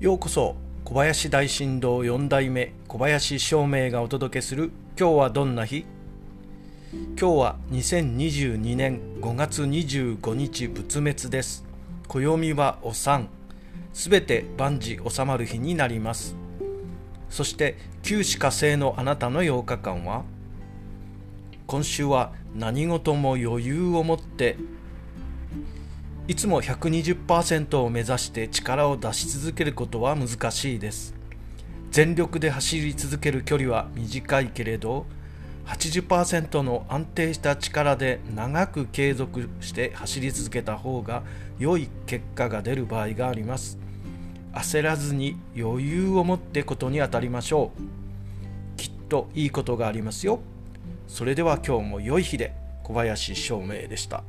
ようこそ小林大震動4代目小林照明がお届けする今日はどんな日？今日は2022年5月25日仏滅です。暦はお産すべて万事収まる日になります。そして旧歯火星のあなたの8日間は？今週は何事も余裕を持っていつも120%を目指して力を出し続けることは難しいです。全力で走り続ける距離は短いけれど80%の安定した力で長く継続して走り続けた方が良い結果が出る場合があります。焦らずに余裕を持ってことに当たりましょう。きっといいことがありますよ。それでは今日も良い日で小林照明でした。